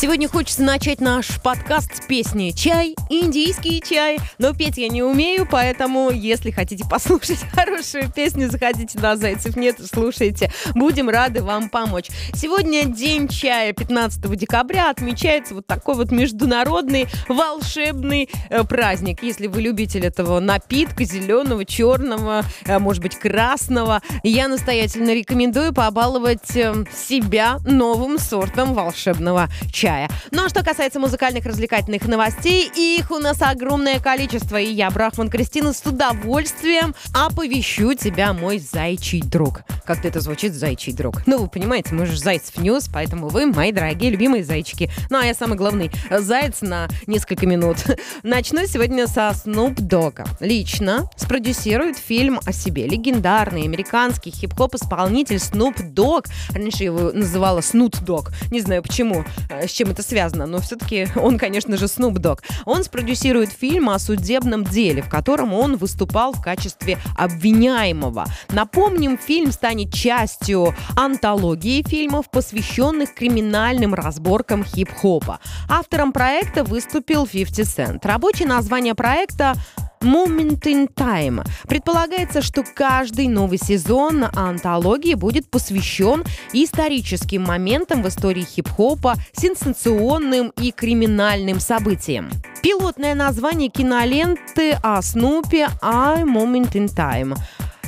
Сегодня хочется начать наш подкаст с песни «Чай», индийский чай. Но петь я не умею, поэтому, если хотите послушать хорошую песню, заходите на «Зайцев.net» слушайте. Будем рады вам помочь. Сегодня День чая 15 декабря отмечается вот такой вот международный волшебный э, праздник. Если вы любитель этого напитка зеленого, черного, э, может быть, красного, я настоятельно рекомендую побаловать э, себя новым сортом волшебного чая чая. Ну а что касается музыкальных развлекательных новостей, их у нас огромное количество. И я, Брахман Кристина, с удовольствием оповещу тебя, мой зайчий друг. Как-то это звучит, зайчий друг. Ну, вы понимаете, мы же Зайцев News, поэтому вы, мои дорогие, любимые зайчики. Ну, а я самый главный заяц на несколько минут. Начну сегодня со Snoop Dogg. Лично спродюсирует фильм о себе. Легендарный американский хип-хоп-исполнитель Snoop Dogg. Раньше его называла Snoot Dogg. Не знаю почему с чем это связано, но все-таки он, конечно же, Snoop Dogg. Он спродюсирует фильм о судебном деле, в котором он выступал в качестве обвиняемого. Напомним, фильм станет частью антологии фильмов, посвященных криминальным разборкам хип-хопа. Автором проекта выступил 50 Cent. Рабочее название проекта Moment in Time. Предполагается, что каждый новый сезон антологии будет посвящен историческим моментам в истории хип-хопа, сенсационным и криминальным событиям. Пилотное название киноленты о Снупе «I Moment in Time».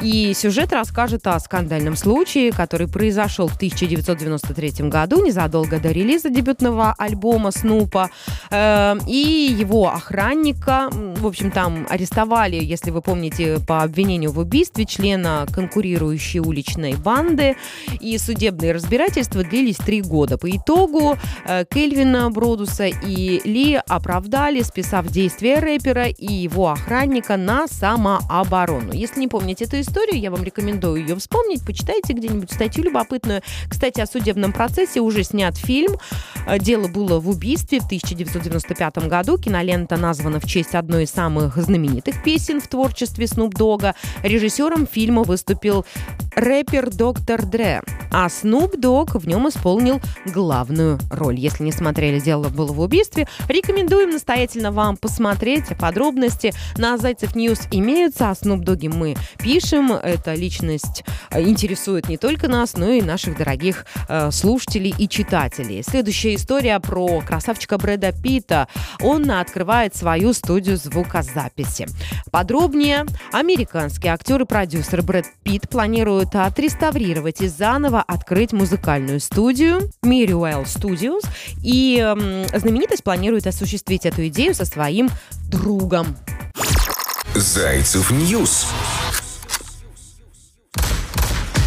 И сюжет расскажет о скандальном случае, который произошел в 1993 году, незадолго до релиза дебютного альбома Снупа. Э, и его охранника, в общем, там арестовали, если вы помните, по обвинению в убийстве члена конкурирующей уличной банды. И судебные разбирательства длились три года. По итогу э, Кельвина Бродуса и Ли оправдали, списав действия рэпера и его охранника на самооборону. Если не помните эту историю, я вам рекомендую ее вспомнить, почитайте где-нибудь статью любопытную. Кстати, о судебном процессе уже снят фильм. Э, дело было в убийстве в 1995 году. Кинолента названа в честь одной из самых знаменитых песен в творчестве Снуп Дога. Режиссером фильма выступил рэпер Доктор Дре, а Снуп Дог в нем исполнил главную роль. Если не смотрели «Дело было в убийстве», рекомендуем настоятельно вам посмотреть подробности. На Зайцев News имеются, о Снуп Доге мы пишем. Эта личность э, интересует не только нас, но и наших дорогих э, слушателей и читателей. Следующая история про красавчика Брэда Питта. Он открывает свою студию звукозаписи. Подробнее, американский актер и продюсер Брэд Питт планирует планируют отреставрировать и заново открыть музыкальную студию Miraval Studios. И знаменитость планирует осуществить эту идею со своим другом. Зайцев News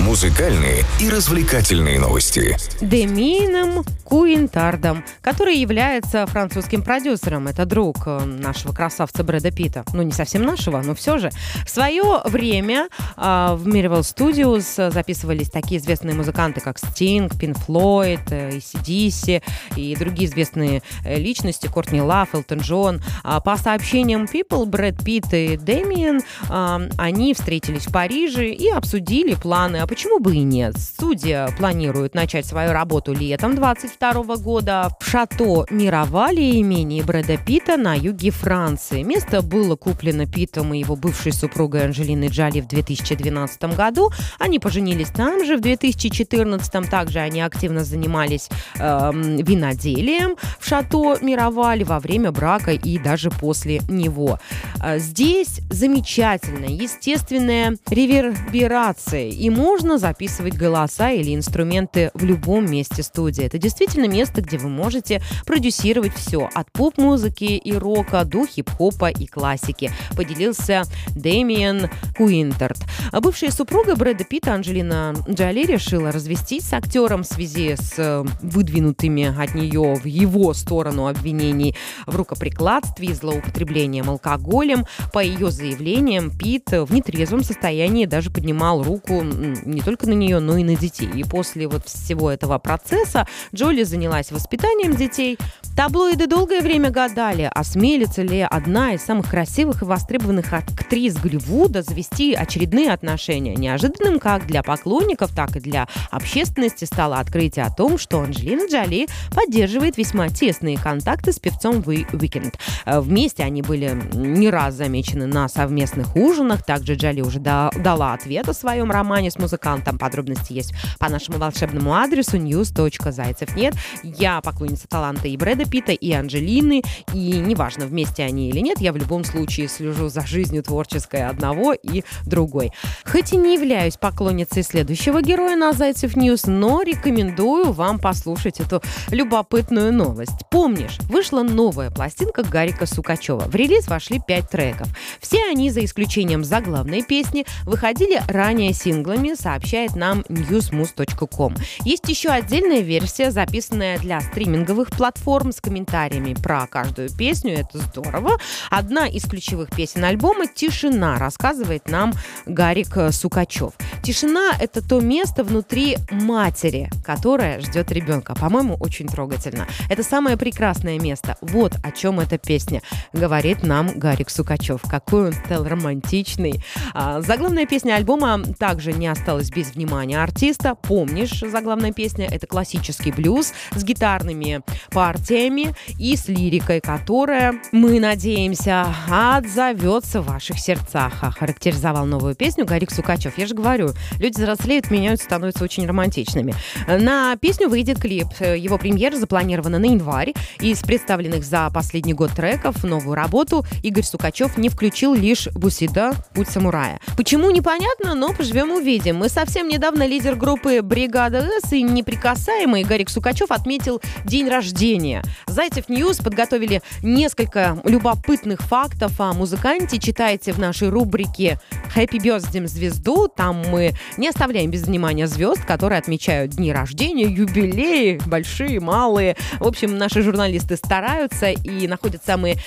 музыкальные и развлекательные новости. Дэмиеном Квинтардом, который является французским продюсером. Это друг э, нашего красавца Брэда Питта. Ну, не совсем нашего, но все же. В свое время э, в Miraval Studios записывались такие известные музыканты, как Sting, Pink Floyd, э, ACDC и другие известные э, личности, Кортни Лав, Элтон Джон. А по сообщениям People, Брэд Питт и Дэмиен, э, они встретились в Париже и обсудили планы, а почему бы и нет. Студия планирует начать свою работу летом 22 года в шато Мировали имени Брэда Питта на юге Франции. Место было куплено Питом и его бывшей супругой Анжелиной Джоли в 2012 году. Они поженились там же в 2014. Также они активно занимались э, виноделием в шато Мировали во время брака и даже после него. Э, здесь замечательная, естественная реверберация, и можно можно записывать голоса или инструменты в любом месте студии. Это действительно место, где вы можете продюсировать все от поп-музыки и рока до хип-хопа и классики, поделился Дэмиен Куинтерт. А бывшая супруга Брэда Питта Анджелина Джоли решила развестись с актером в связи с э, выдвинутыми от нее в его сторону обвинений в рукоприкладстве и злоупотреблением алкоголем. По ее заявлениям, Питт в нетрезвом состоянии даже поднимал руку не только на нее, но и на детей. И после вот всего этого процесса Джоли занялась воспитанием детей. Таблоиды долгое время гадали, осмелится ли одна из самых красивых и востребованных актрис Голливуда завести очередные отношения. Неожиданным как для поклонников, так и для общественности стало открытие о том, что Анджелина Джоли поддерживает весьма тесные контакты с певцом Weeknd. Вместе они были не раз замечены на совместных ужинах. Также Джоли уже дала ответ о своем романе с музыкантом. Подробности есть по нашему волшебному адресу news.zaycev.net. Я поклонница таланта и Брэда Питта, и Анджелины, и неважно, вместе они или нет, я в любом случае слежу за жизнью творческой одного и другой. Хоть и не являюсь поклонницей следующего героя на Зайцев News, но рекомендую вам послушать эту любопытную новость. Помнишь, вышла новая пластинка Гарика Сукачева. В релиз вошли пять треков. Все они, за исключением заглавной песни, выходили ранее синглами, сообщает нам newsmus.com. Есть еще отдельная версия, записанная для стриминговых платформ с комментариями про каждую песню. Это здорово. Одна из ключевых песен альбома «Тишина» рассказывает нам Гарик Сукачев. Тишина — это то место внутри матери, которая ждет ребенка. По-моему, очень трогательно. Это самое прекрасное место. Вот о чем эта песня, говорит нам Гарик Сукачев. Какой он стал романтичный. А, заглавная песня альбома также не осталась без внимания артиста. Помнишь, заглавная песня — это классический блюз с гитарными партиями и с лирикой, которая, мы надеемся, отзовется в ваших сердцах. Охарактеризовал новую песню Гарик Сукачев. Я же говорю, люди взрослеют, меняются, становятся очень романтичными. На песню выйдет клип. Его премьера запланирована на январь. Из представленных за последний год треков новую работу Игорь Сукачев не включил лишь «Бусидо. Путь самурая». Почему, непонятно, но поживем увидим. Мы совсем недавно лидер группы «Бригада С» и неприкасаемый Гарик Сукачев отметил день рождения. Зайцев News подготовили несколько любопытных фактов о музыканте. Читайте в нашей рубрике «Happy Birthday звезду». Там мы не оставляем без внимания звезд, которые отмечают дни рождения, юбилеи, большие, малые. В общем, наши журналисты стараются и находят самые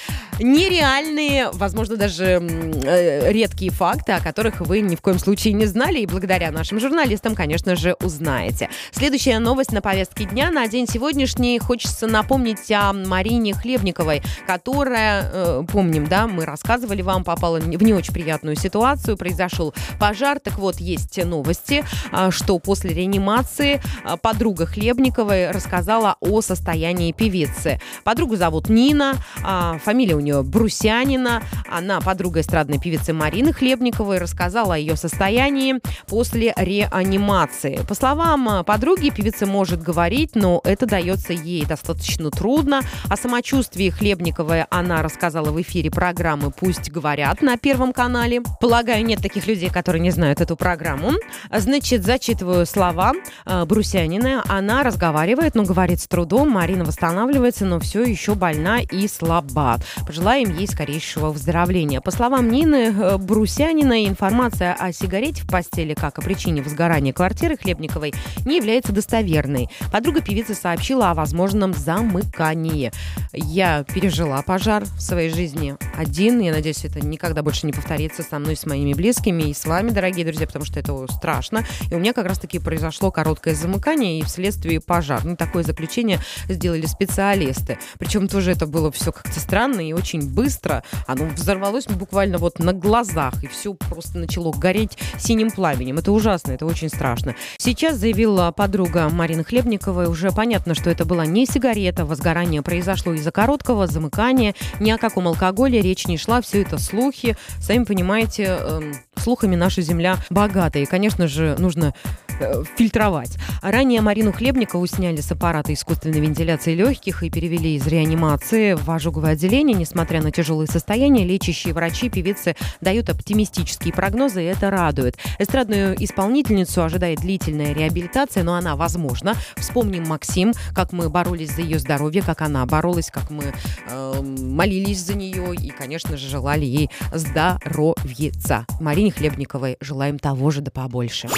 нереальные, возможно, даже э, редкие факты, о которых вы ни в коем случае не знали, и благодаря нашим журналистам, конечно же, узнаете. Следующая новость на повестке дня. На день сегодняшний хочется напомнить о Марине Хлебниковой, которая, э, помним, да, мы рассказывали вам, попала в не очень приятную ситуацию, произошел пожар. Так вот, есть новости, э, что после реанимации э, подруга Хлебниковой рассказала о состоянии певицы. Подругу зовут Нина, э, фамилия у нее Брусянина. Она подруга эстрадной певицы Марины Хлебниковой, рассказала о ее состоянии после реанимации. По словам э, подруги, певица может говорить, но это дается ей достаточно трудно. О самочувствии Хлебниковой она рассказала в эфире программы «Пусть говорят» на Первом канале. Полагаю, нет таких людей, которые не знают эту программу. Значит, зачитываю слова э, Брусянина. Она разговаривает, но говорит с трудом. Марина восстанавливается, но все еще больна и слаба. Пожелаем ей скорейшего выздоровления. По словам Нины э, Брусянина, информация о сигарете в постели как о причине возгорания квартиры Хлебниковой не является достоверной. Подруга певицы сообщила о возможном замыкании. Я пережила пожар в своей жизни один. Я надеюсь, это никогда больше не повторится со мной, с моими близкими и с вами, дорогие друзья, потому что это страшно. И у меня как раз-таки произошло короткое замыкание и вследствие пожар. Ну, такое заключение сделали специалисты. Причем тоже это было все как-то странно и очень быстро. Оно взорвалось буквально вот на глазах, и все просто начало гореть синим пламенем. Это ужасно, это очень страшно. Сейчас заявила подруга Марины Хлебниковой, уже понятно, что это была не сигарета, возгорание произошло из-за короткого замыкания, ни о каком алкоголе речь не шла, все это слухи. Сами понимаете, э, слухами наша земля богата, и, конечно же, нужно э, фильтровать. Ранее Марину Хлебникову сняли с аппарата искусственной вентиляции легких и перевели из реанимации в ожоговое отделение. Несмотря на тяжелое состояние, лечащие врачи певицы дают оптимистические прогнозы, и это радует. Эстрадную исполнительницу ожидает длительная реабилитация, но она возможна. Вспомним Максим, как мы боролись за ее здоровье, как она боролась, как мы э, молились за нее и, конечно же, желали ей здоровьица. Марине Хлебниковой желаем того же да побольше.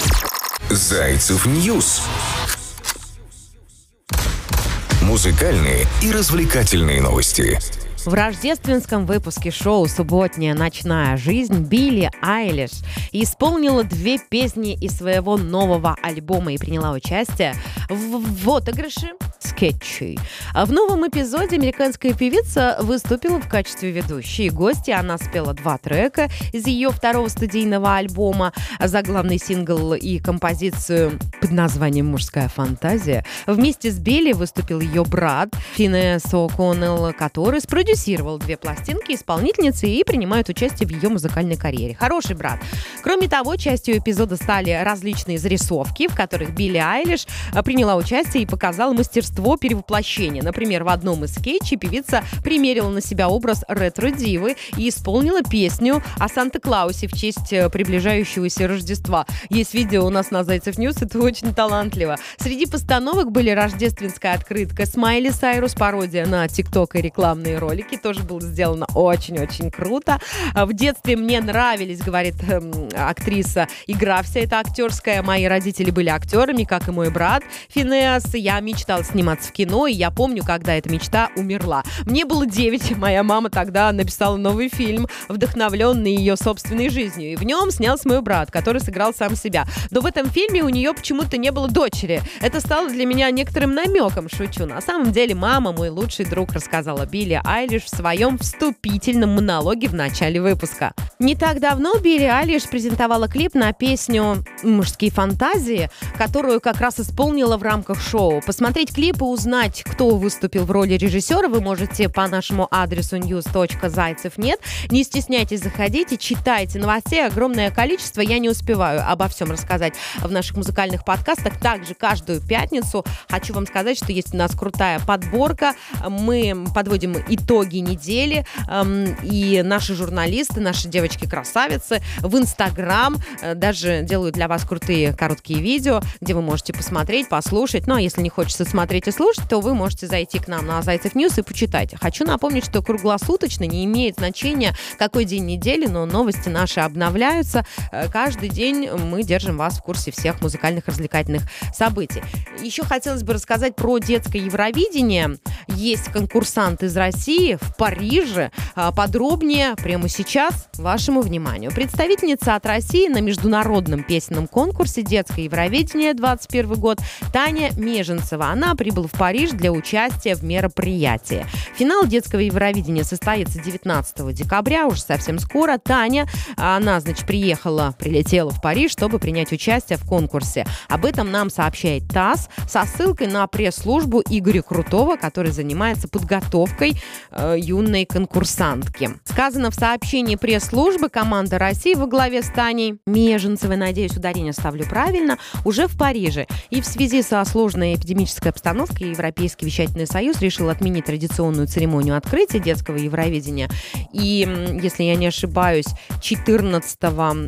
Зайцев News. Музыкальные и развлекательные новости. В рождественском выпуске шоу «Субботняя ночная жизнь» Билли Айлиш исполнила две песни из своего нового альбома и приняла участие в, в отыгрыше скетчей. А в новом эпизоде американская певица выступила в качестве ведущей. Гости она спела два трека из ее второго студийного альбома, заглавный сингл и композицию под названием «Мужская фантазия». Вместе с Билли выступил ее брат Финес О'Коннелл, который спродюсировал две пластинки исполнительницы и принимает участие в ее музыкальной карьере. Хороший брат. Кроме того, частью эпизода стали различные зарисовки, в которых Билли Айлиш приняла участие и показала мастерство перевоплощения. Например, в одном из скетчей певица примерила на себя образ ретро-дивы и исполнила песню о Санта-Клаусе в честь э, приближающегося Рождества. Есть видео у нас на Зайцев News, это очень талантливо. Среди постановок были рождественская открытка с Майли Сайрус, пародия на ТикТок и рекламные ролики. Тоже было сделано очень-очень круто. В детстве мне нравились, говорит эм, актриса, игра вся эта актерская. Мои родители были актерами, как и мой брат Финеас. Я мечтал сниматься в кино, и я помню, когда эта мечта умерла. Мне было 9, моя мама тогда написала новый фильм, вдохновленный ее собственной жизнью. И в нем снялся мой брат, который сыграл сам себя. Но в этом фильме у нее почему-то не было дочери. Это стало для меня некоторым намеком, шучу. На самом деле мама, мой лучший друг, рассказала Билли Айлиш в своем вступительном монологе в начале выпуска. Не так давно Билли Айлиш презентовала клип на песню «Мужские фантазии», которую как раз исполнила в рамках шоу. Посмотреть клип и узнать, кто выступил в роли режиссера, вы можете по нашему адресу news.зайцев нет. Не стесняйтесь, заходите, читайте. Новостей огромное количество. Я не успеваю обо всем рассказать в наших музыкальных подкастах. Также каждую пятницу хочу вам сказать, что есть у нас крутая подборка. Мы подводим итоги недели. Эм, и наши журналисты, наши девочки-красавицы в Инстаграм э, даже делают для вас крутые короткие видео, где вы можете посмотреть, послушать. Ну, а если не хочется смотреть и слушать, то вы можете зайти к нам на Зайцев News и почитать. Хочу напомнить, что круглосуточно не имеет значения, какой день недели, но новости наши обновляются. Э, каждый день мы держим вас в курсе всех музыкальных развлекательных событий. Еще хотелось бы рассказать про детское Евровидение. Есть конкурсант из России в Париже. А, подробнее прямо сейчас вашему вниманию. Представительница от России на международном песенном конкурсе «Детское Евровидение» 21 год Таня Меженцева. Она прибыла в Париж для участия в мероприятии. Финал детского Евровидения состоится 19 декабря, уже совсем скоро. Таня, она, значит, приехала, прилетела в Париж, чтобы принять участие в конкурсе. Об этом нам сообщает ТАСС со ссылкой на пресс-службу Игоря Крутого, который занимается подготовкой э, юной конкурсантки. Сказано в сообщении пресс-службы команда России во главе с Таней Меженцевой, надеюсь, ударение ставлю правильно, уже в Париже. И в связи со сложной эпидемической обстановкой Европейский вещательный союз решил отменить традиционную церемонию открытия детского Евровидения. И, если я не ошибаюсь, 14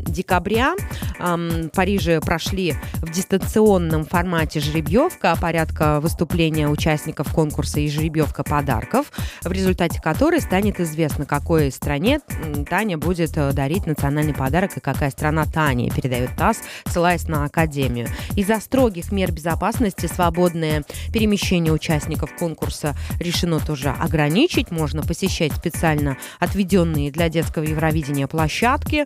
декабря в Париже прошли в дистанционном формате жеребьевка, порядка выступления участников конкурса и жеребьевка подарков, в результате которой станет известно, какой стране Таня будет э, дарить национальный подарок и какая страна Таня, передает ТАСС, ссылаясь на Академию. Из-за строгих мер безопасности свободное перемещение участников конкурса решено тоже ограничить. Можно посещать специально отведенные для детского Евровидения площадки,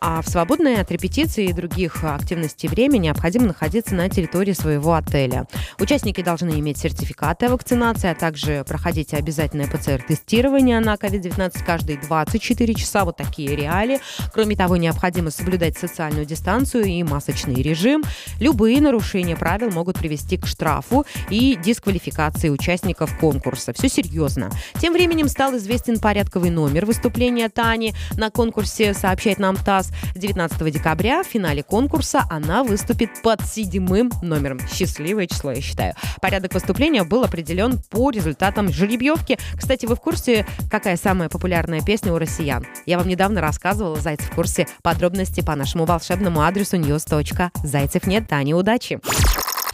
а в свободное от репетиции и других активностей время необходимо находиться на территории своего отеля. Участники должны иметь сертификаты о вакцинации, а также проходить обязательное ПЦР-тестирование на COVID-19 каждые 24 часа. Вот такие реалии. Кроме того, необходимо соблюдать социальную дистанцию и масочный режим. Любые нарушения правил могут привести к штрафу и дисквалификации участников конкурса. Все серьезно. Тем временем стал известен порядковый номер выступления Тани на конкурсе, сообщает нам ТАСС. 19 декабря в финале конкурса она выступит под седьмым номером. Счастливое число, я считаю. Порядок выступления был определен по результатам жеребьевки. Кстати, вы в курсе, какая самая популярная песня у россиян? Я вам недавно рассказывала, Зайцев в курсе подробности по нашему волшебному адресу news.зайцев нет, Тани, удачи!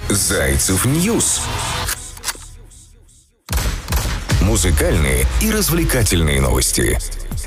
Зайцев News. Музыкальные и развлекательные новости.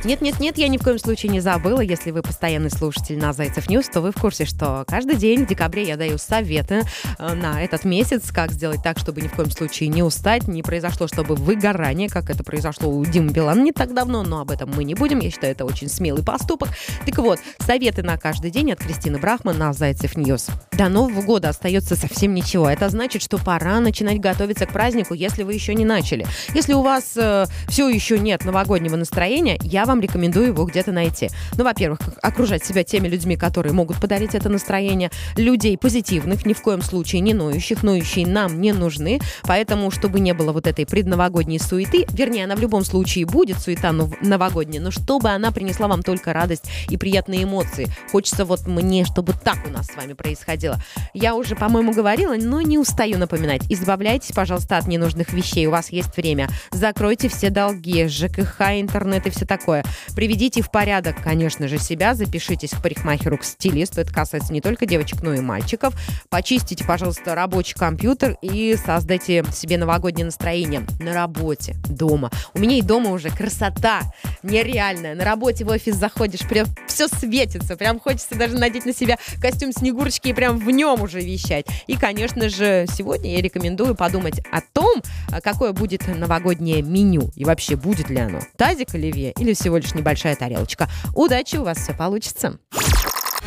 Нет-нет-нет, я ни в коем случае не забыла. Если вы постоянный слушатель на Зайцев News, то вы в курсе, что каждый день в декабре я даю советы э, на этот месяц, как сделать так, чтобы ни в коем случае не устать, не произошло, чтобы выгорание, как это произошло у Димы Билана не так давно, но об этом мы не будем. Я считаю, это очень смелый поступок. Так вот, советы на каждый день от Кристины Брахман на Зайцев News. До Нового года остается совсем ничего. Это значит, что пора начинать готовиться к празднику, если вы еще не начали. Если у вас э, все еще нет новогоднего настроения, я вам рекомендую его где-то найти. Ну, во-первых, окружать себя теми людьми, которые могут подарить это настроение. Людей позитивных, ни в коем случае не ноющих. Ноющие нам не нужны. Поэтому, чтобы не было вот этой предновогодней суеты, вернее, она в любом случае будет, суета новогодняя, но чтобы она принесла вам только радость и приятные эмоции. Хочется вот мне, чтобы так у нас с вами происходило. Я уже, по-моему, говорила, но не устаю напоминать. Избавляйтесь, пожалуйста, от ненужных вещей. У вас есть время. Закройте все долги, ЖКХ, интернет и все такое. Приведите в порядок, конечно же, себя. Запишитесь к парикмахеру, к стилисту. Это касается не только девочек, но и мальчиков. Почистите, пожалуйста, рабочий компьютер и создайте себе новогоднее настроение на работе, дома. У меня и дома уже красота нереальная. На работе в офис заходишь, прям все светится. Прям хочется даже надеть на себя костюм Снегурочки и прям в нем уже вещать. И, конечно же, сегодня я рекомендую подумать о том, какое будет новогоднее меню и вообще будет ли оно. Тазик оливье или всего лишь небольшая тарелочка. Удачи, у вас все получится.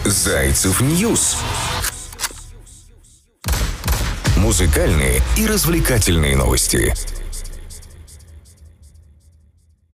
Зайцев News. Музыкальные и развлекательные новости.